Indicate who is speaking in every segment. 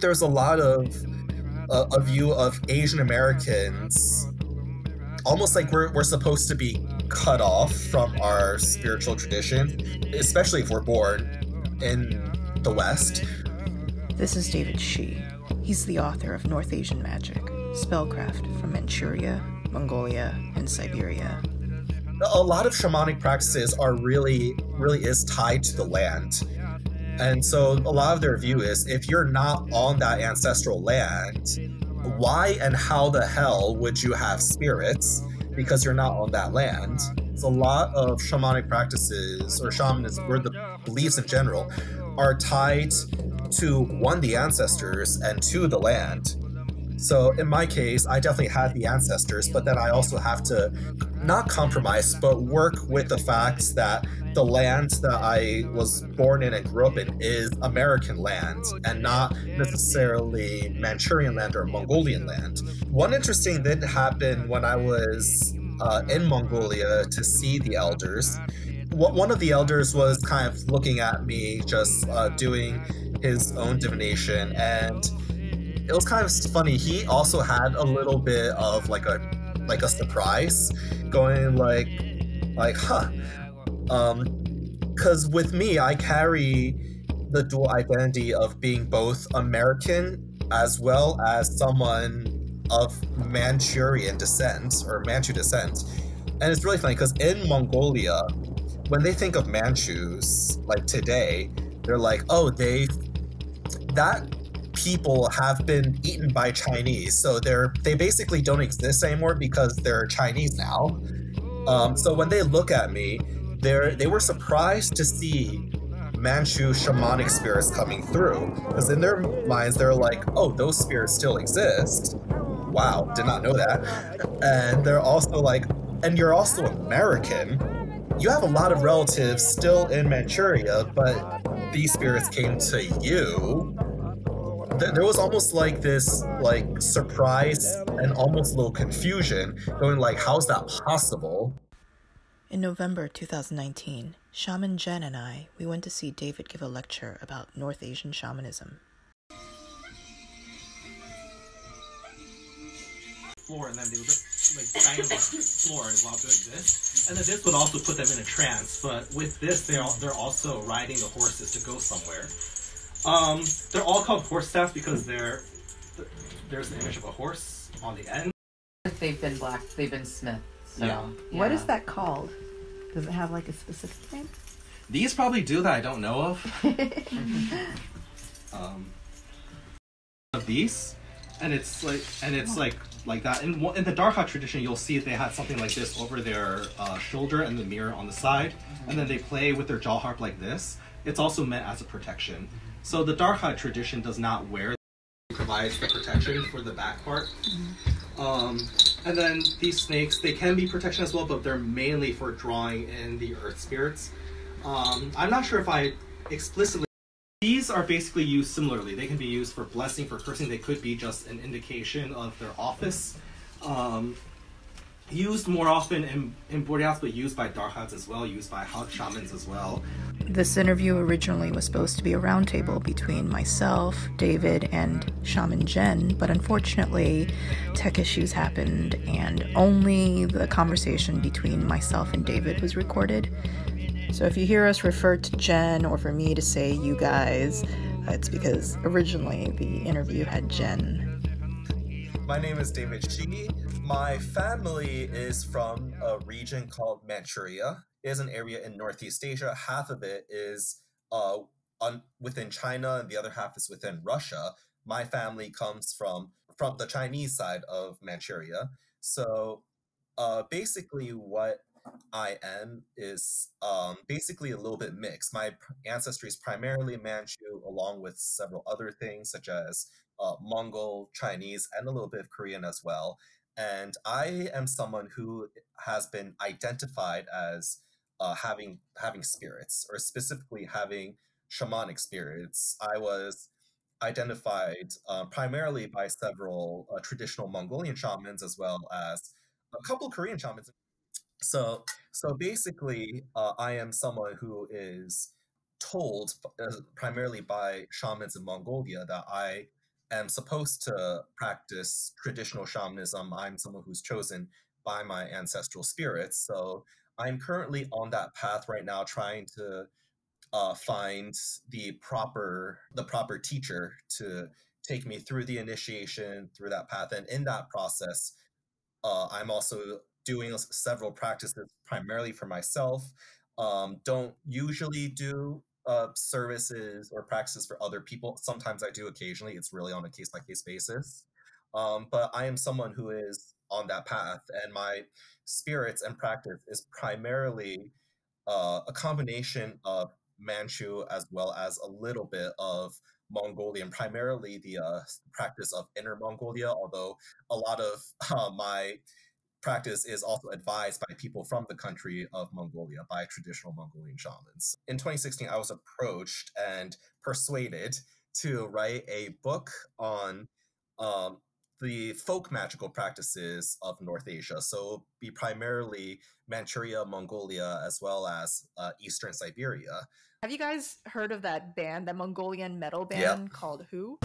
Speaker 1: There's a lot of uh, a view of Asian Americans almost like we're, we're supposed to be cut off from our spiritual tradition, especially if we're born in the West.
Speaker 2: This is David Shi. He's the author of North Asian Magic, Spellcraft from Manchuria, Mongolia, and Siberia.
Speaker 1: A lot of shamanic practices are really, really is tied to the land. And so a lot of their view is if you're not on that ancestral land, why and how the hell would you have spirits because you're not on that land? So a lot of shamanic practices or shamanism or the beliefs in general are tied to one the ancestors and two the land. So in my case, I definitely had the ancestors, but then I also have to not compromise, but work with the facts that the land that I was born in and grew up in is American land and not necessarily Manchurian land or Mongolian land. One interesting thing happened when I was uh, in Mongolia to see the elders. One of the elders was kind of looking at me, just uh, doing his own divination, and it was kind of funny. He also had a little bit of like a like a surprise, going like like huh, um, because with me I carry the dual identity of being both American as well as someone of Manchurian descent or Manchu descent, and it's really funny because in Mongolia, when they think of Manchus like today, they're like, oh, they that people have been eaten by Chinese, so they're they basically don't exist anymore because they're Chinese now. Um, so when they look at me, they're they were surprised to see Manchu shamanic spirits coming through because in their minds they're like, oh, those spirits still exist. Wow, did not know that. And they're also like, and you're also American. You have a lot of relatives still in Manchuria, but these spirits came to you th- there was almost like this like surprise and almost a little confusion going like how's that possible
Speaker 2: In November 2019, Shaman Jen and I, we went to see David give a lecture about North Asian shamanism.
Speaker 3: floor, and then they would just like bang on the floor while doing this. And then this would also put them in a trance. But with this, they're they're also riding the horses to go somewhere. Um, they're all called horse staffs because they're there's an image of a horse on the end.
Speaker 4: They've been black. They've been Smith. So,
Speaker 3: Yeah.
Speaker 5: What is that called? Does it have like a specific name?
Speaker 3: These probably do that I don't know of. um, of these, and it's like and it's like like that. In in the Darha tradition, you'll see they had something like this over their uh, shoulder and the mirror on the side, and then they play with their jaw harp like this. It's also meant as a protection. So the Darha tradition does not wear. Provides the protection for the back part. Um, and then these snakes, they can be protection as well, but they're mainly for drawing in the earth spirits. Um, I'm not sure if I explicitly. These are basically used similarly. They can be used for blessing, for cursing. They could be just an indication of their office. Um, used more often in, in Buryats, but used by Darhats as well, used by Hot Shamans as well.
Speaker 2: This interview originally was supposed to be a roundtable between myself, David, and Shaman Jen, but unfortunately, tech issues happened, and only the conversation between myself and David was recorded. So if you hear us refer to Jen or for me to say you guys, uh, it's because originally the interview had Jen.
Speaker 1: my name is david shi my family is from a region called manchuria it is an area in northeast asia half of it is uh, on, within china and the other half is within russia my family comes from from the chinese side of manchuria so uh, basically what I am is um, basically a little bit mixed. My ancestry is primarily Manchu, along with several other things such as uh, Mongol, Chinese, and a little bit of Korean as well. And I am someone who has been identified as uh, having having spirits, or specifically having shamanic spirits. I was identified uh, primarily by several uh, traditional Mongolian shamans as well as a couple Korean shamans. So, so basically, uh, I am someone who is told uh, primarily by shamans in Mongolia that I am supposed to practice traditional shamanism. I'm someone who's chosen by my ancestral spirits. So I'm currently on that path right now, trying to uh, find the proper the proper teacher to take me through the initiation through that path and in that process uh, i'm also doing several practices primarily for myself um, don't usually do uh, services or practices for other people. Sometimes i do occasionally it's really on a case by case basis. Um, but i am someone who is on that path and my spirits and practice is primarily uh, a combination of Manchu as well as a little bit of Mongolian, primarily the uh, practice of Inner Mongolia, although a lot of uh, my practice is also advised by people from the country of Mongolia, by traditional Mongolian shamans. In 2016, I was approached and persuaded to write a book on um, the folk magical practices of North Asia. So be primarily Manchuria, Mongolia, as well as uh, Eastern Siberia.
Speaker 2: Have you guys heard of that band, that Mongolian metal band
Speaker 1: Yep.
Speaker 2: called
Speaker 1: Hu?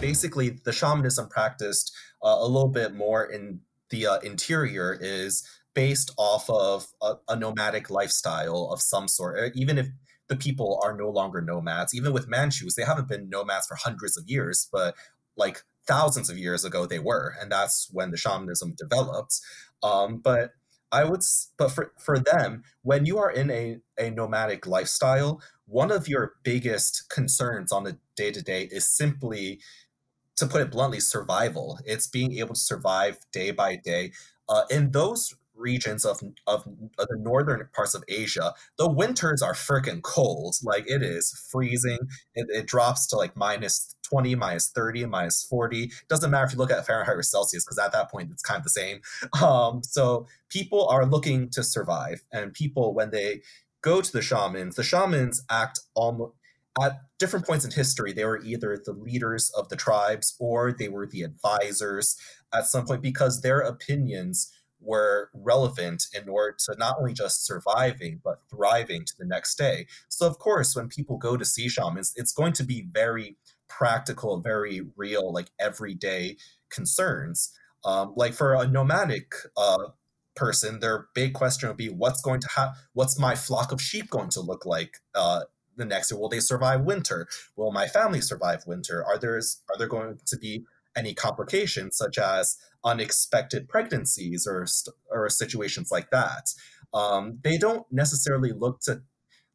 Speaker 1: Basically the shamanism practiced uh, a little bit more in the uh, interior is based off of a, a nomadic lifestyle of some sort. Uh, Even if the people are no longer nomads, even with Manchus, they haven't been nomads for hundreds of years, but like thousands of years ago they were, and that's when the shamanism developed. Um, but I would, but for for them, when you are in a a nomadic lifestyle, one of your biggest concerns on a day to day is simply to put it bluntly, survival. It's being able to survive day by day. Uh, in those regions of, of of the northern parts of Asia, the winters are freaking cold. Like it is freezing. It, it drops to like minus 20, minus 30, minus 40. Doesn't matter if you look at Fahrenheit or Celsius, because at that point it's kind of the same. Um, so people are looking to survive, and people when they go to the shamans, the shamans act almost at different points in history, they were either the leaders of the tribes or they were the advisors at some point because their opinions were relevant in order to not only just surviving but thriving to the next day. So, of course, when people go to see shamans, it's going to be very practical, very real, like everyday concerns. Um, like for a nomadic uh, person, their big question would be, "What's going to happen? What's my flock of sheep going to look like uh, the next year? Will they survive winter? Will my family survive winter? Are there are there going to be any complications such as unexpected pregnancies or or situations like that? Um, they don't necessarily look to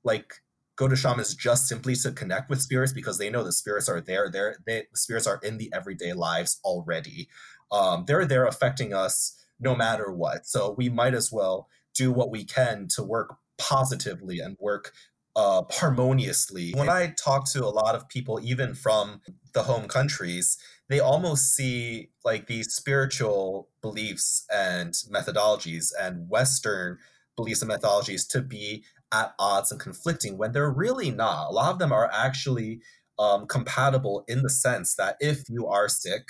Speaker 1: like go to shamans just simply to connect with spirits because they know the spirits are there. They're, they, the spirits are in the everyday lives already. Um, they're there affecting us no matter what. So we might as well do what we can to work positively and work uh, harmoniously. When I talk to a lot of people, even from the home countries, they almost see like these spiritual beliefs and methodologies and Western beliefs and methodologies to be at odds and conflicting when they're really not. A lot of them are actually um, compatible in the sense that if you are sick,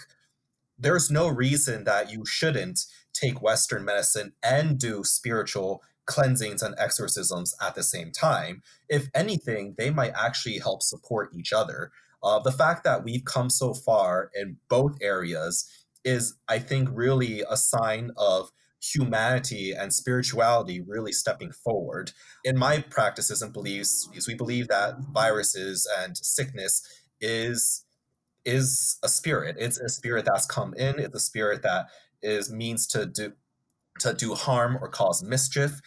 Speaker 1: there's no reason that you shouldn't take Western medicine and do spiritual cleansings and exorcisms at the same time. If anything, they might actually help support each other. Uh, the fact that we've come so far in both areas is, I think, really a sign of humanity and spirituality really stepping forward. In my practices and beliefs, we believe that viruses and sickness is is a spirit. It's a spirit that's come in. It's a spirit that is means to do to do harm or cause mischief.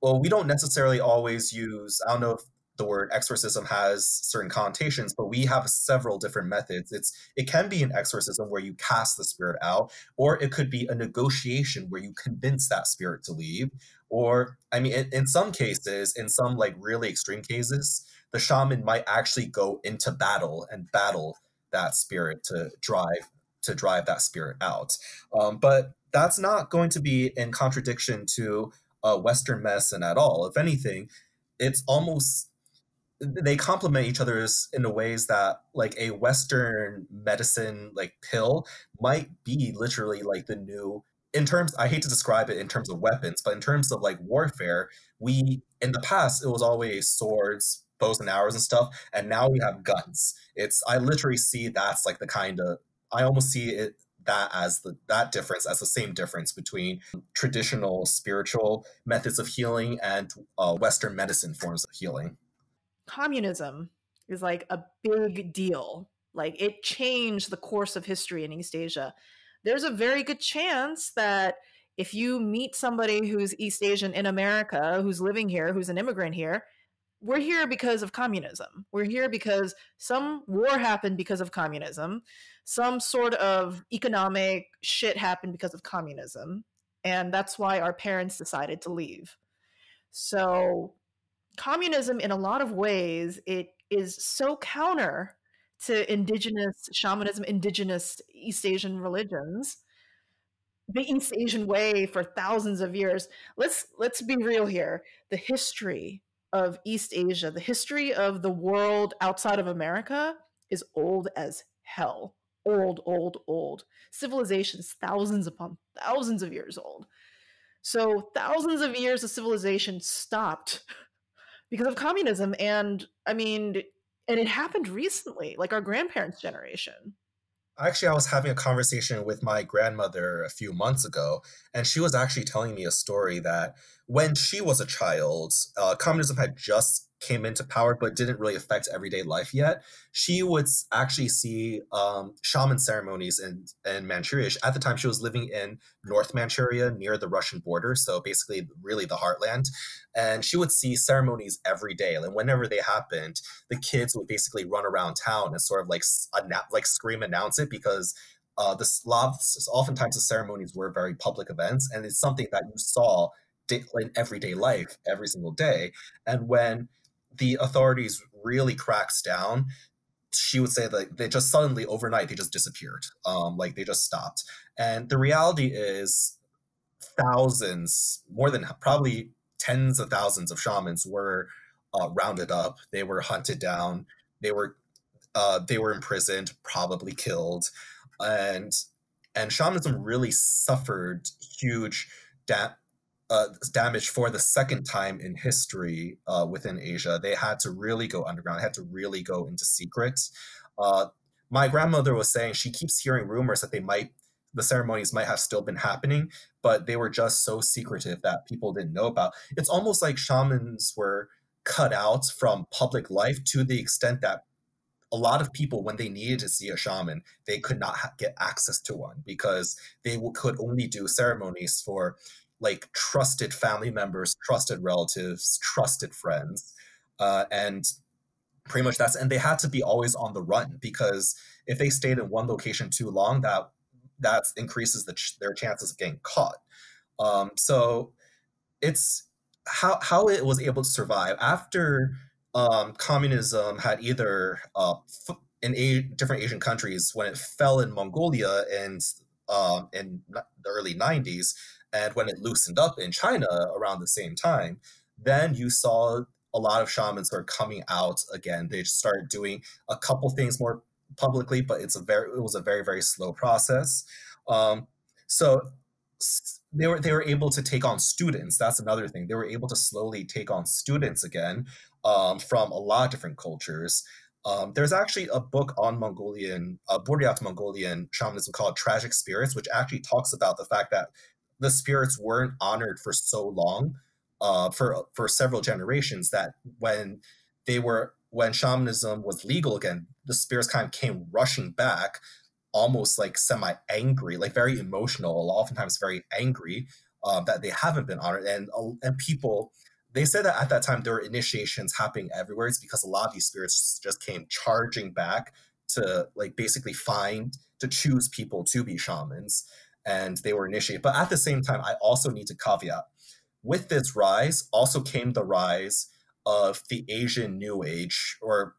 Speaker 1: Well, we don't necessarily always use. I don't know if the word exorcism has certain connotations, but we have several different methods. It's it can be an exorcism where you cast the spirit out, or it could be a negotiation where you convince that spirit to leave. Or I mean, in, in some cases, in some like really extreme cases, the shaman might actually go into battle and battle that spirit to drive to drive that spirit out. Um, but that's not going to be in contradiction to uh, Western medicine at all. If anything, it's almost they complement each other's in the ways that like a western medicine like pill might be literally like the new in terms i hate to describe it in terms of weapons but in terms of like warfare we in the past it was always swords bows and arrows and stuff and now we have guns it's i literally see that's like the kind of i almost see it that as the that difference as the same difference between traditional spiritual methods of healing and uh, western medicine forms of healing
Speaker 2: communism is like a big deal. Like it changed the course of history in East Asia. There's a very good chance that if you meet somebody who's East Asian in America, who's living here, who's an immigrant here, we're here because of communism. We're here because some war happened because of communism. Some sort of economic shit happened because of communism. And that's why our parents decided to leave. So communism in a lot of ways it is so counter to indigenous shamanism indigenous east asian religions the east asian way for thousands of years let's let's be real here the history of east asia the history of the world outside of america is old as hell old old old civilizations thousands upon thousands of years old so thousands of years of civilization stopped because of communism. And I mean, and it happened recently, like our grandparents' generation.
Speaker 1: Actually, I was having a conversation with my grandmother a few months ago, and she was actually telling me a story that when she was a child, uh, communism had just came into power but didn't really affect everyday life yet, she would actually see um, shaman ceremonies in, in Manchuria. At the time, she was living in North Manchuria near the Russian border, so basically, really the heartland. And she would see ceremonies every day. And whenever they happened, the kids would basically run around town and sort of like like scream announce it because uh, the Slavs, oftentimes the ceremonies were very public events, and it's something that you saw in everyday life every single day. And when the authorities really cracks down, she would say that they just suddenly overnight they just disappeared. Um, like they just stopped. And the reality is thousands, more than probably tens of thousands of shamans were uh, rounded up. They were hunted down. They were uh, they were imprisoned, probably killed, and and shamanism really suffered huge da- uh, damage for the second time in history uh, within Asia. They had to really go underground. They had to really go into secret. Uh, my grandmother was saying she keeps hearing rumors that they might the ceremonies might have still been happening, but they were just so secretive that people didn't know about. It's almost like shamans were cut out from public life to the extent that a lot of people, when they needed to see a shaman, they could not ha- get access to one because they w- could only do ceremonies for like trusted family members, trusted relatives, trusted friends, uh, and pretty much that's and they had to be always on the run because if they stayed in one location too long, that that increases the ch- their chances of getting caught. Um, so it's how how it was able to survive after um, communism had either uh, in a- different Asian countries when it fell in Mongolia and um, in the early 90s and when it loosened up in China around the same time, then you saw a lot of shamans are coming out again. They started doing a couple things more publicly, but it's a very it was a very very slow process. Um, so they were they were able to take on students. That's another thing. They were able to slowly take on students again um, from a lot of different cultures. Um, there's actually a book on Mongolian, uh, Buryat Mongolian shamanism called Tragic Spirits, which actually talks about the fact that the spirits weren't honored for so long, uh, for for several generations, that when they were when shamanism was legal again, the spirits kind of came rushing back, almost like semi angry, like very emotional, oftentimes very angry uh, that they haven't been honored, and uh, and people they said that at that time there were initiations happening everywhere. It's because a lot of these spirits just came charging back to like basically find to choose people to be shamans and they were initiated. But at the same time, I also need to caveat with this rise also came the rise of the Asian New Age or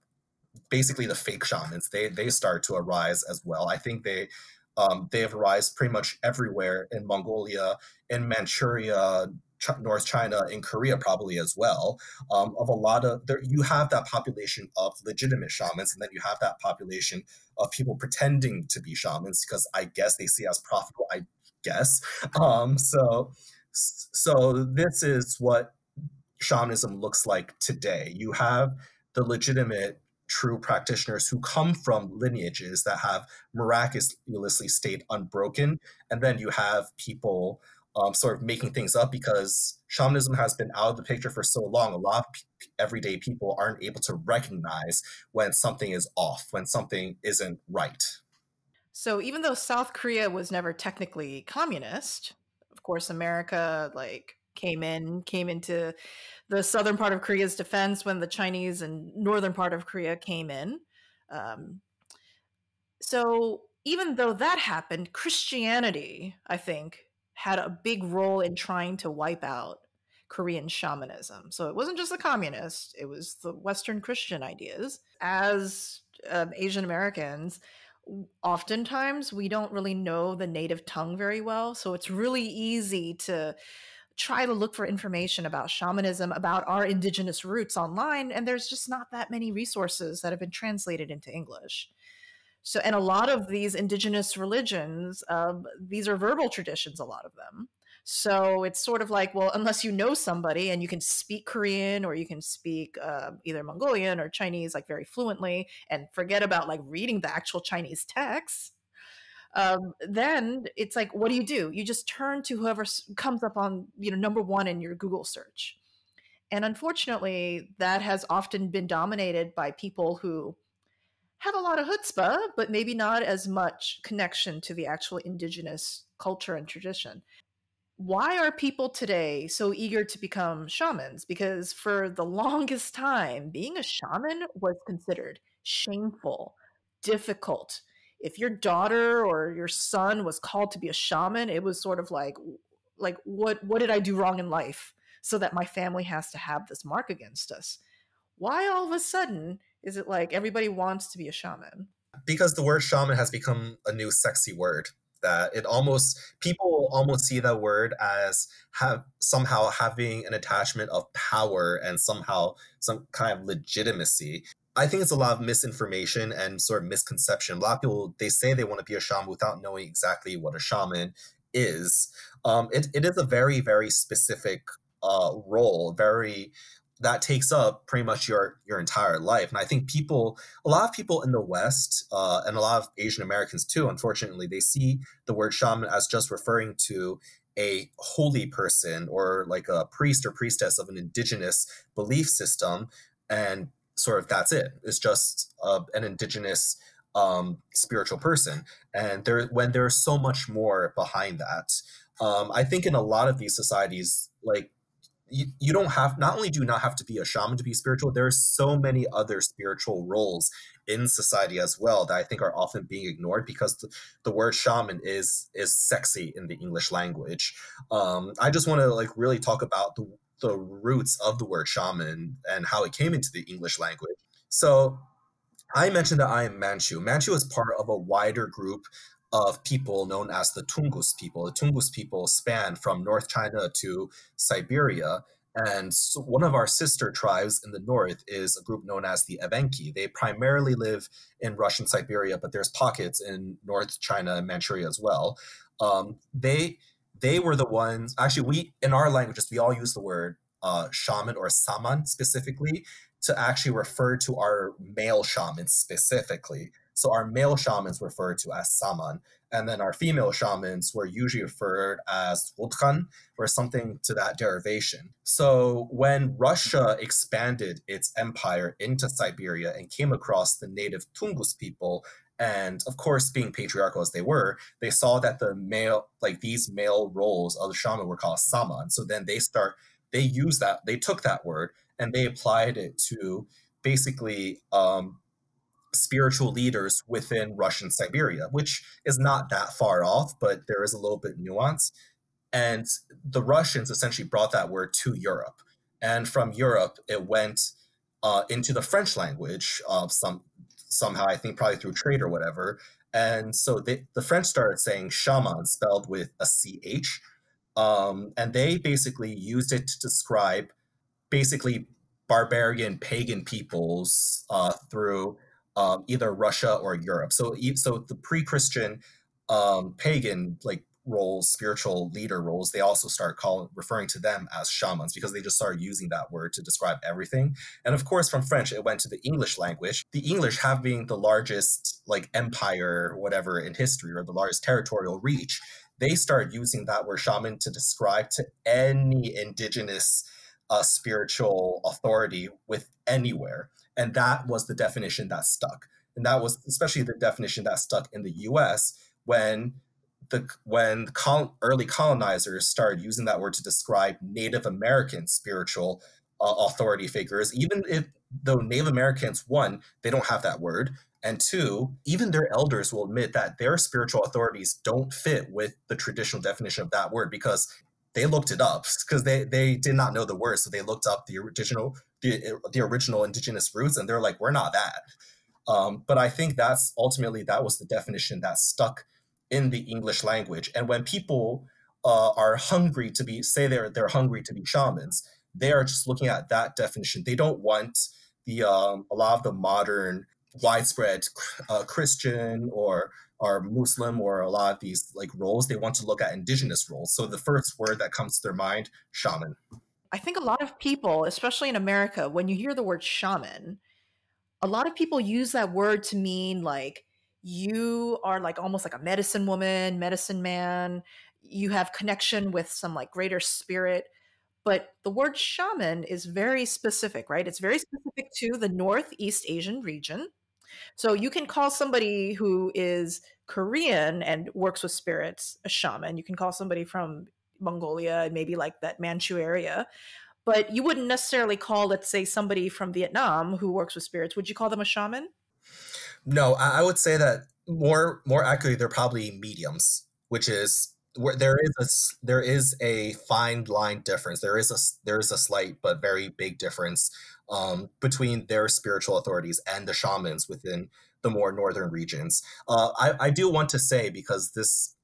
Speaker 1: basically the fake shamans. They they start to arise as well. I think they um, they have arisen pretty much everywhere in Mongolia, in Manchuria, Ch- North China, and Korea probably as well. Um, of a lot of there, you have that population of legitimate shamans, and then you have that population of people pretending to be shamans because I guess they see as profitable. I guess. Um, so so this is what shamanism looks like today. You have the legitimate true practitioners who come from lineages that have miraculously stayed unbroken. And then you have people um, sort of making things up because shamanism has been out of the picture for so long. A lot of p- everyday people aren't able to recognize when something is off, when something isn't right.
Speaker 2: So even though South Korea was never technically communist, of course, America like came in, came into the southern part of Korea's defense when the Chinese and northern part of Korea came in. Um, so even though that happened, Christianity, I think, had a big role in trying to wipe out Korean shamanism. So it wasn't just the communists, it was the Western Christian ideas. As um, Asian Americans, oftentimes we don't really know the native tongue very well. So it's really easy to try to look for information about shamanism, about our indigenous roots online. And there's just not that many resources that have been translated into English. So, and a lot of these indigenous religions, um, these are verbal traditions, a lot of them. So it's sort of like, well, unless you know somebody and you can speak Korean or you can speak uh, either Mongolian or Chinese like very fluently and forget about like reading the actual Chinese texts, um, then it's like, what do you do? You just turn to whoever comes up on, you know, number one in your Google search. And unfortunately, that has often been dominated by people who have a lot of chutzpah, but maybe not as much connection to the actual indigenous culture and tradition why are people today so eager to become shamans? Because for the longest time, being a shaman was considered shameful, difficult. If your daughter or your son was called to be a shaman, it was sort of like, like what what did I do wrong in life so that my family has to have this mark against us? Why all of a sudden is it like everybody wants to be a shaman?
Speaker 1: Because the word shaman has become a new sexy word that it almost people almost see that word as have somehow having an attachment of power and somehow some kind of legitimacy. I think it's a lot of misinformation and sort of misconception. A lot of people they say they want to be a shaman without knowing exactly what a shaman is. Um, it, it is a very very specific uh, role very that takes up pretty much your your entire life. And I think people, a lot of people in the West, uh, and a lot of Asian Americans too, unfortunately, they see the word shaman as just referring to a holy person or like a priest or priestess of an indigenous belief system, and sort of that's it. It's just uh, an indigenous um, spiritual person. And there, when there's so much more behind that, um, I think in a lot of these societies, like you, you don't have not only do you not have to be a shaman to be spiritual there are so many other spiritual roles in society as well that i think are often being ignored because the, the word shaman is is sexy in the english language um, i just want to like really talk about the, the roots of the word shaman and how it came into the english language so I mentioned that I am Manchu. Manchu is part of a wider group of people known as the Tungus people. The Tungus people span from North China to Siberia. And so one of our sister tribes in the north is a group known as the Evenki. They primarily live in Russian Siberia, but there's pockets in North China and Manchuria as well. Um, they they were the ones. Actually, we in our languages we all use the word uh, shaman or saman specifically to actually refer to our male shamans specifically. So our male shamans referred to as saman, and then our female shamans were usually referred as wulkan or something to that derivation. So when Russia expanded its empire into Siberia and came across the native Tungus people, and of course being patriarchal as they were they saw that the male like these male roles of the shaman were called saman so then they start they use that they took that word and they applied it to basically um, spiritual leaders within Russian Siberia, which is not that far off, but there is a little bit nuance. And the Russians essentially brought that word to Europe. And from Europe, it went uh, into the French language of some somehow, I think probably through trade or whatever. And so they, the French started saying shaman spelled with a CH. Um, and they basically used it to describe basically barbarian pagan peoples uh, through um, either Russia or Europe. So, so the pre-Christian um, pagan like roles, spiritual leader roles, they also start calling referring to them as shamans because they just started using that word to describe everything. And of course, from French, it went to the English language. The English having the largest like empire, whatever in history, or the largest territorial reach, they started using that word shaman to describe to any indigenous uh, spiritual authority with anywhere. And that was the definition that stuck. And that was especially the definition that stuck in the US when the when col- early colonizers started using that word to describe Native American spiritual uh, authority figures, even if though Native Americans one they don't have that word, and two even their elders will admit that their spiritual authorities don't fit with the traditional definition of that word because they looked it up because they they did not know the word, so they looked up the original the, the original indigenous roots, and they're like, we're not that. Um, but I think that's ultimately that was the definition that stuck in the English language. And when people uh, are hungry to be, say they're they're hungry to be shamans, they are just looking at that definition. They don't want the um, a lot of the modern widespread uh, Christian or or Muslim or a lot of these like roles. They want to look at indigenous roles. So the first word that comes to their mind, shaman.
Speaker 2: I think a lot of people, especially in America, when you hear the word shaman, a lot of people use that word to mean like you are like almost like a medicine woman, medicine man. You have connection with some like greater spirit. But the word shaman is very specific, right? It's very specific to the Northeast Asian region. So you can call somebody who is Korean and works with spirits a shaman. You can call somebody from Mongolia, and maybe like that Manchu area. But you wouldn't necessarily call, let's say, somebody from Vietnam who works with spirits. Would you call them a shaman?
Speaker 1: No, I would say that more more accurately, they're probably mediums, which is where there is a there is a fine line difference. There is a there is a slight but very big difference um, between their spiritual authorities and the shamans within the more northern regions. Uh, I, I do want to say because this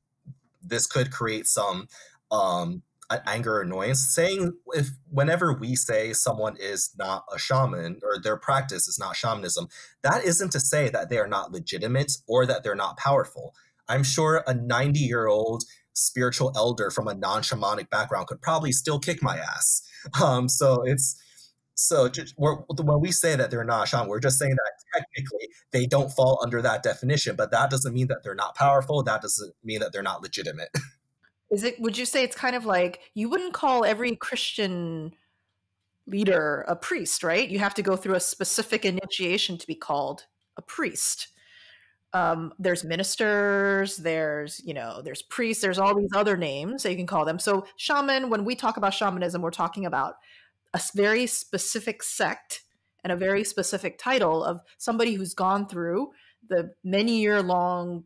Speaker 1: this could create some um, anger or annoyance saying if whenever we say someone is not a shaman or their practice is not shamanism that isn't to say that they are not legitimate or that they're not powerful. I'm sure a 90 year old spiritual elder from a non-shamanic background could probably still kick my ass. Um, so it's so just, when we say that they're not shaman we're just saying that technically they don't fall under that definition but that doesn't mean that they're not powerful. That doesn't mean that they're not legitimate
Speaker 2: Is it would you say it's kind of like you wouldn't call every Christian leader a priest, right? You have to go through a specific initiation to be called a priest. Um, there's ministers, there's you know, there's priests, there's all these other names that you can call them. So shaman, when we talk about shamanism, we're talking about a very specific sect and a very specific title of somebody who's gone through the many year long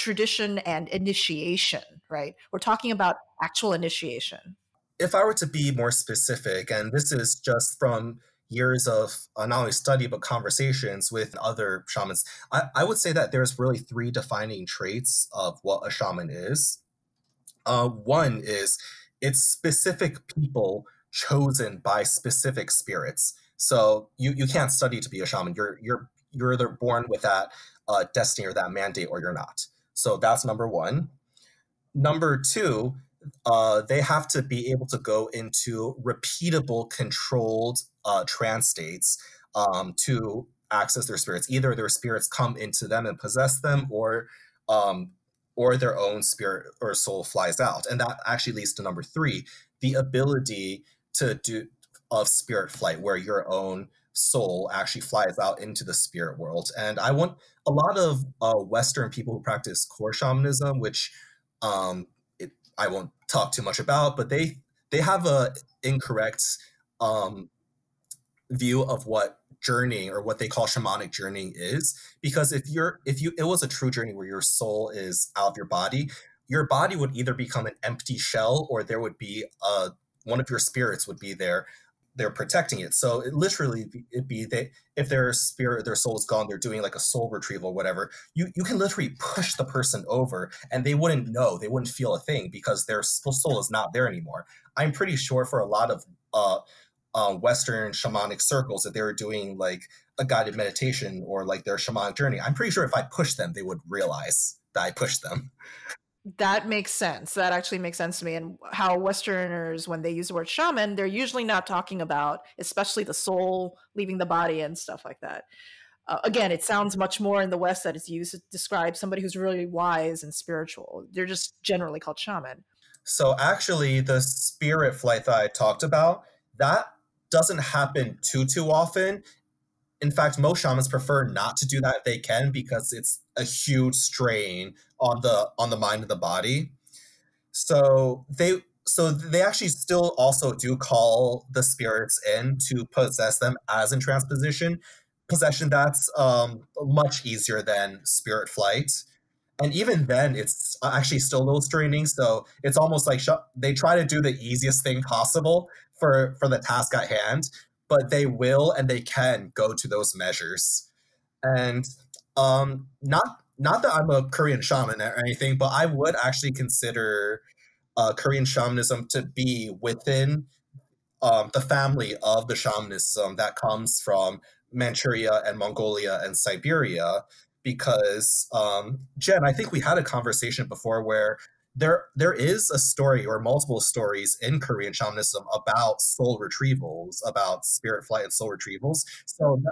Speaker 2: tradition and initiation, right? We're talking about actual initiation.
Speaker 1: If I were to be more specific, and this is just from years of uh, not only study but conversations with other shamans, I, I, would say that there's really three defining traits of what a shaman is. Uh, one is it's specific people chosen by specific spirits. So you, you can't study to be a shaman. You're you're you're either born with that uh, destiny or that mandate, or you're not. So that's number one. Number two, uh, they have to be able to go into repeatable, controlled uh, trance states um, to access their spirits. Either their spirits come into them and possess them, or um, or their own spirit or soul flies out. And that actually leads to number three, the ability to do of spirit flight, where your own soul actually flies out into the spirit world. And I want a lot of uh, Western people who practice core shamanism, which um, it, I won't talk too much about, but they they have a incorrect um, view of what journeying or what they call shamanic journey is because if you're if you it was a true journey where your soul is out of your body your body would either become an empty shell or there would be a one of your spirits would be there they're protecting it so it literally it'd be they if their spirit their soul is gone they're doing like a soul retrieval whatever you you can literally push the person over and they wouldn't know they wouldn't feel a thing because their soul is not there anymore i'm pretty sure for a lot of uh uh, Western shamanic circles that they were doing like a guided meditation or like their shamanic journey. I'm pretty sure if I pushed them, they would realize that I pushed them.
Speaker 2: That makes sense. That actually makes sense to me. And how Westerners, when they use the word shaman, they're usually not talking about, especially the soul leaving the body and stuff like that. Uh, again, it sounds much more in the West that it's used to describe somebody who's really wise and spiritual. They're just generally called shaman.
Speaker 1: So, actually, the spirit flight that I talked about, that doesn't happen too too often. In fact, most shamans prefer not to do that if they can because it's a huge strain on the on the mind and the body. So they so they actually still also do call the spirits in to possess them as in transposition. Possession that's um, much easier than spirit flight. And even then it's actually still a little straining. So it's almost like sh- they try to do the easiest thing possible for for the task at hand but they will and they can go to those measures. And um not not that i'm a korean shaman or anything but i would actually consider uh, korean shamanism to be within um, the family of the shamanism that comes from manchuria and mongolia and siberia because um, jen i think we had a conversation before where there there is a story or multiple stories in Korean shamanism about soul retrievals, about spirit flight and soul retrievals. So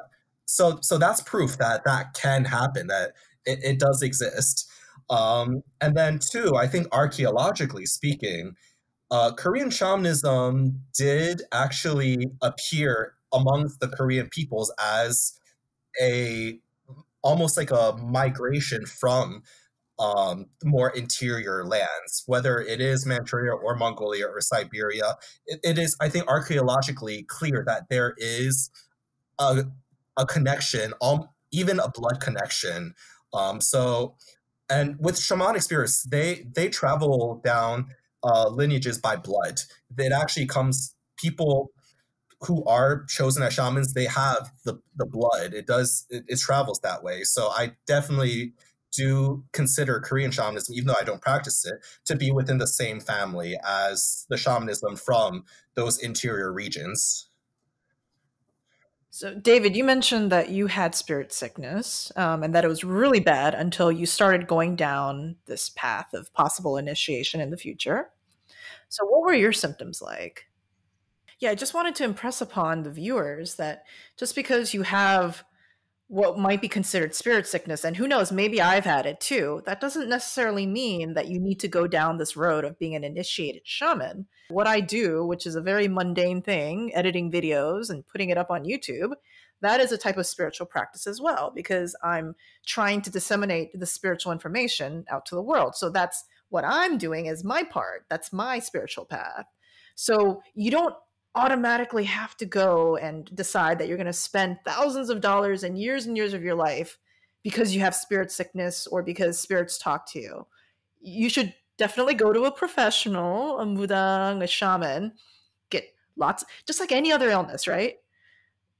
Speaker 1: so so that's proof that that can happen, that it, it does exist. Um, and then two, I think archaeologically speaking, uh, Korean shamanism did actually appear amongst the Korean peoples as a almost like a migration from um, more interior lands, whether it is Manchuria or Mongolia or Siberia. it, it is, I think, archaeologically clear that there is a, a connection, um, even a blood connection. Um, so, and with shamanic spirits, they they travel down uh, lineages by blood. It actually comes people who are chosen as shamans. They have the the blood. It does it, it travels that way. So I definitely do consider Korean shamanism, even though I don't practice it, to be within the same family as the shamanism from those interior regions.
Speaker 2: So, David, you mentioned that you had spirit sickness um, and that it was really bad until you started going down this path of possible initiation in the future. So, what were your symptoms like? Yeah, I just wanted to impress upon the viewers that just because you have what might be considered spirit sickness and who knows maybe i've had it too. That doesn't necessarily mean that you need to go down this road of being an initiated shaman. What i do which is a very mundane thing editing videos and putting it up on youtube that is a type of spiritual practice as well because i'm trying to disseminate the spiritual information out to the world. So that's what i'm doing is my part. That's my spiritual path. So you don't automatically have to go and decide that you're going to spend thousands of dollars and years and years of your life because you have spirit sickness or because spirits talk to you. You should definitely go to a professional, a mudang, a shaman, get lots, just like any other illness, right?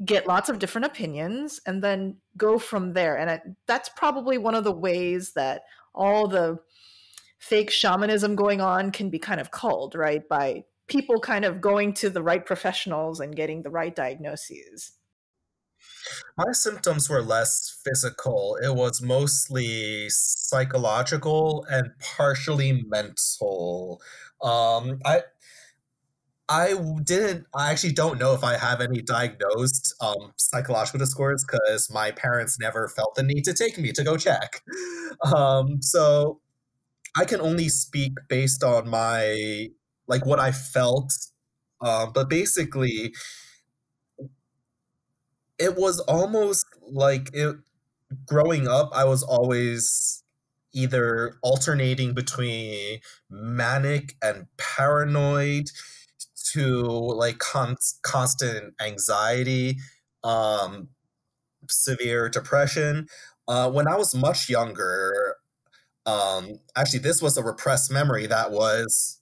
Speaker 2: Get lots of different opinions and then go from there. And I, that's probably one of the ways that all the fake shamanism going on can be kind of culled, right? By people kind of going to the right professionals and getting the right diagnoses?
Speaker 1: My symptoms were less physical. It was mostly psychological and partially mental. Um, I I didn't. I actually don't know if I have any diagnosed um, psychological disorders because my parents never felt the need to take me to go check. Um, so I can only speak based on my like what I felt. Uh, but basically, it was almost like it. Growing up, I was always either alternating between manic and paranoid to like con- constant anxiety, um, severe depression. Uh, when I was much younger, um, actually, this was a repressed memory that was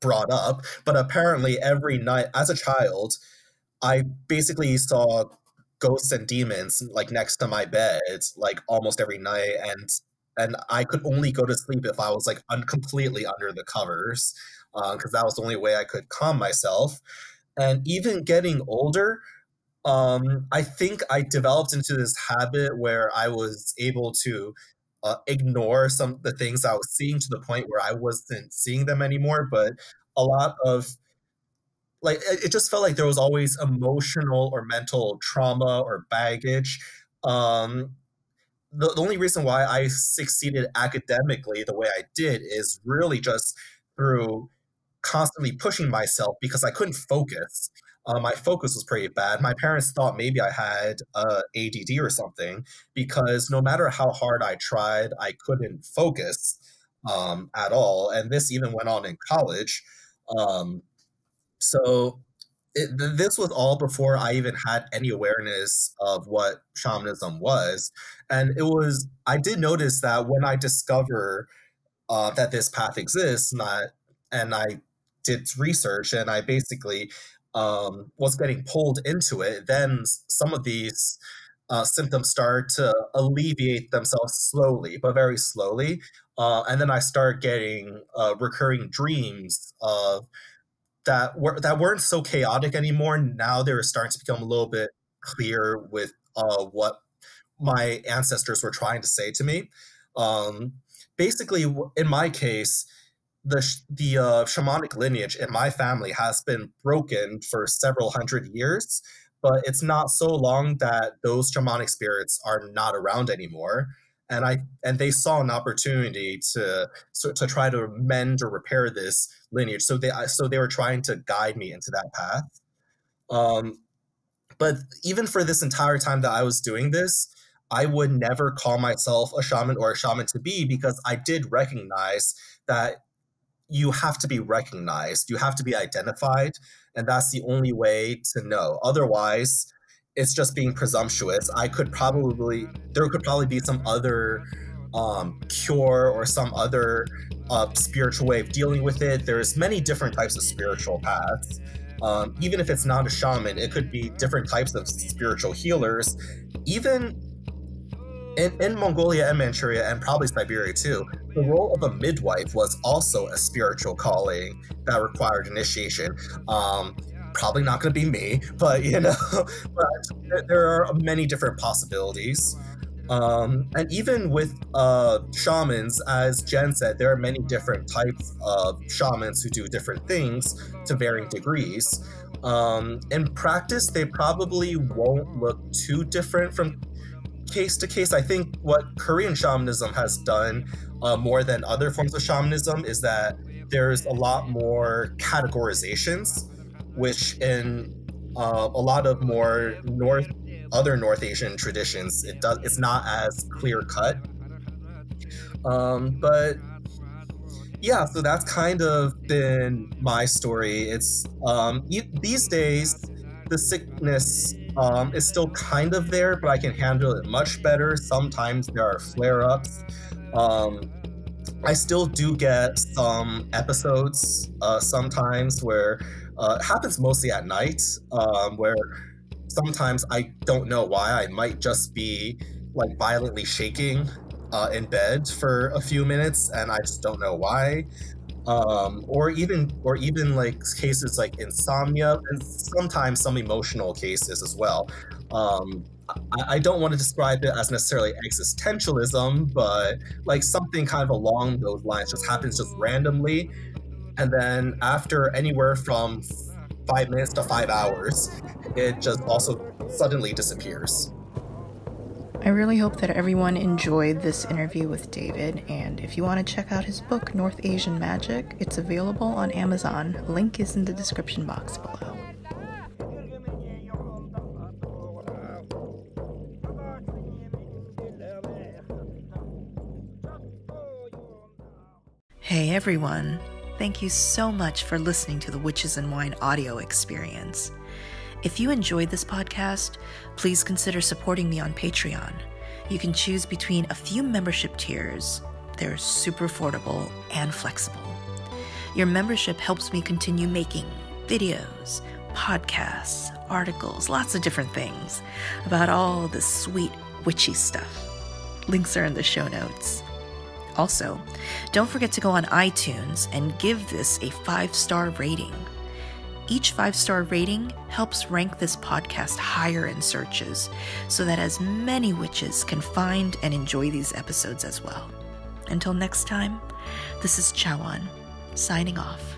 Speaker 1: brought up, but apparently, every night as a child, I basically saw ghosts and demons like next to my bed like almost every night and and I could only go to sleep if I was like un- completely under the covers because uh, that was the only way I could calm myself. And even getting older, um, I think I developed into this habit where I was able to uh, ignore some of the things I was seeing to the point where I wasn't seeing them anymore. But a lot of like it just felt like there was always emotional or mental trauma or baggage um, the, the only reason why I succeeded academically the way I did is really just through constantly pushing myself because I couldn't focus. Uh, my focus was pretty bad. My parents thought maybe I had uh, ADD or something because no matter how hard I tried, I couldn't focus um, at all. And this even went on in college. Um, so it, this was all before I even had any awareness of what shamanism was. And it was, I did notice that when I discover uh, that this path exists, and I, and I did research and I basically um, was getting pulled into it, then some of these uh, symptoms start to alleviate themselves slowly, but very slowly. Uh, and then I start getting uh, recurring dreams of that were that weren't so chaotic anymore. Now they were starting to become a little bit clear with uh, what my ancestors were trying to say to me. Um, basically, in my case, the the uh, shamanic lineage in my family has been broken for several hundred years, but it's not so long that those shamanic spirits are not around anymore and I and they saw an opportunity to so, to try to mend or repair this lineage. So they so they were trying to guide me into that path. Um, but even for this entire time that I was doing this, I would never call myself a shaman or a shaman to be because I did recognize that you have to be recognized, you have to be identified, and that's the only way to know. Otherwise, it's just being presumptuous. I could probably there could probably be some other um, cure or some other uh, spiritual way of dealing with it. There's many different types of spiritual paths. Um, even if it's not a shaman, it could be different types of spiritual healers. Even in, in Mongolia and Manchuria, and probably Siberia too, the role of a midwife was also a spiritual calling that required initiation. Um, probably not going to be me, but you know, but there are many different possibilities. Um, and even with uh, shamans, as Jen said, there are many different types of shamans who do different things to varying degrees. Um, in practice, they probably won't look too different from case to case. I think what Korean shamanism has done uh, more than other forms of shamanism is that there's a lot more categorizations which in uh, a lot of more North other North Asian traditions, it does it's not as clear cut. Um, but yeah, so that's kind of been my story. It's um, these days the sickness um, still kind of there, but I can handle it much better. Sometimes there are flare ups. Um, I still do get some episodes uh, sometimes where uh, it happens mostly at night, um, where sometimes I don't know why. I might just be like violently shaking uh, in bed for a few minutes, and I just don't know why. Um, or even, or even like cases like insomnia, and sometimes some emotional cases as well. Um, I, I don't want to describe it as necessarily existentialism, but like something kind of along those lines just happens just randomly and then after anywhere from five minutes to five hours, it just also suddenly disappears.
Speaker 2: I really hope that everyone enjoyed this interview with David, and if you want to check out his book, North Asian Magic, it's available on Amazon. Link is in the description box below. Hey everyone! thank you so much for listening to the Witches and Wine audio experience. If you enjoyed this podcast, please consider supporting me on Patreon. You can choose between a few membership tiers, they're super affordable and flexible. Your membership helps me continue making videos, podcasts, articles, lots of different things about all this sweet witchy stuff. Links are in the show notes. Also, don't forget to go on iTunes and give this a five star rating. Each five star rating helps rank this podcast higher in searches so that as many witches can find and enjoy these episodes as well. Until next time, this is Chaweon, signing off.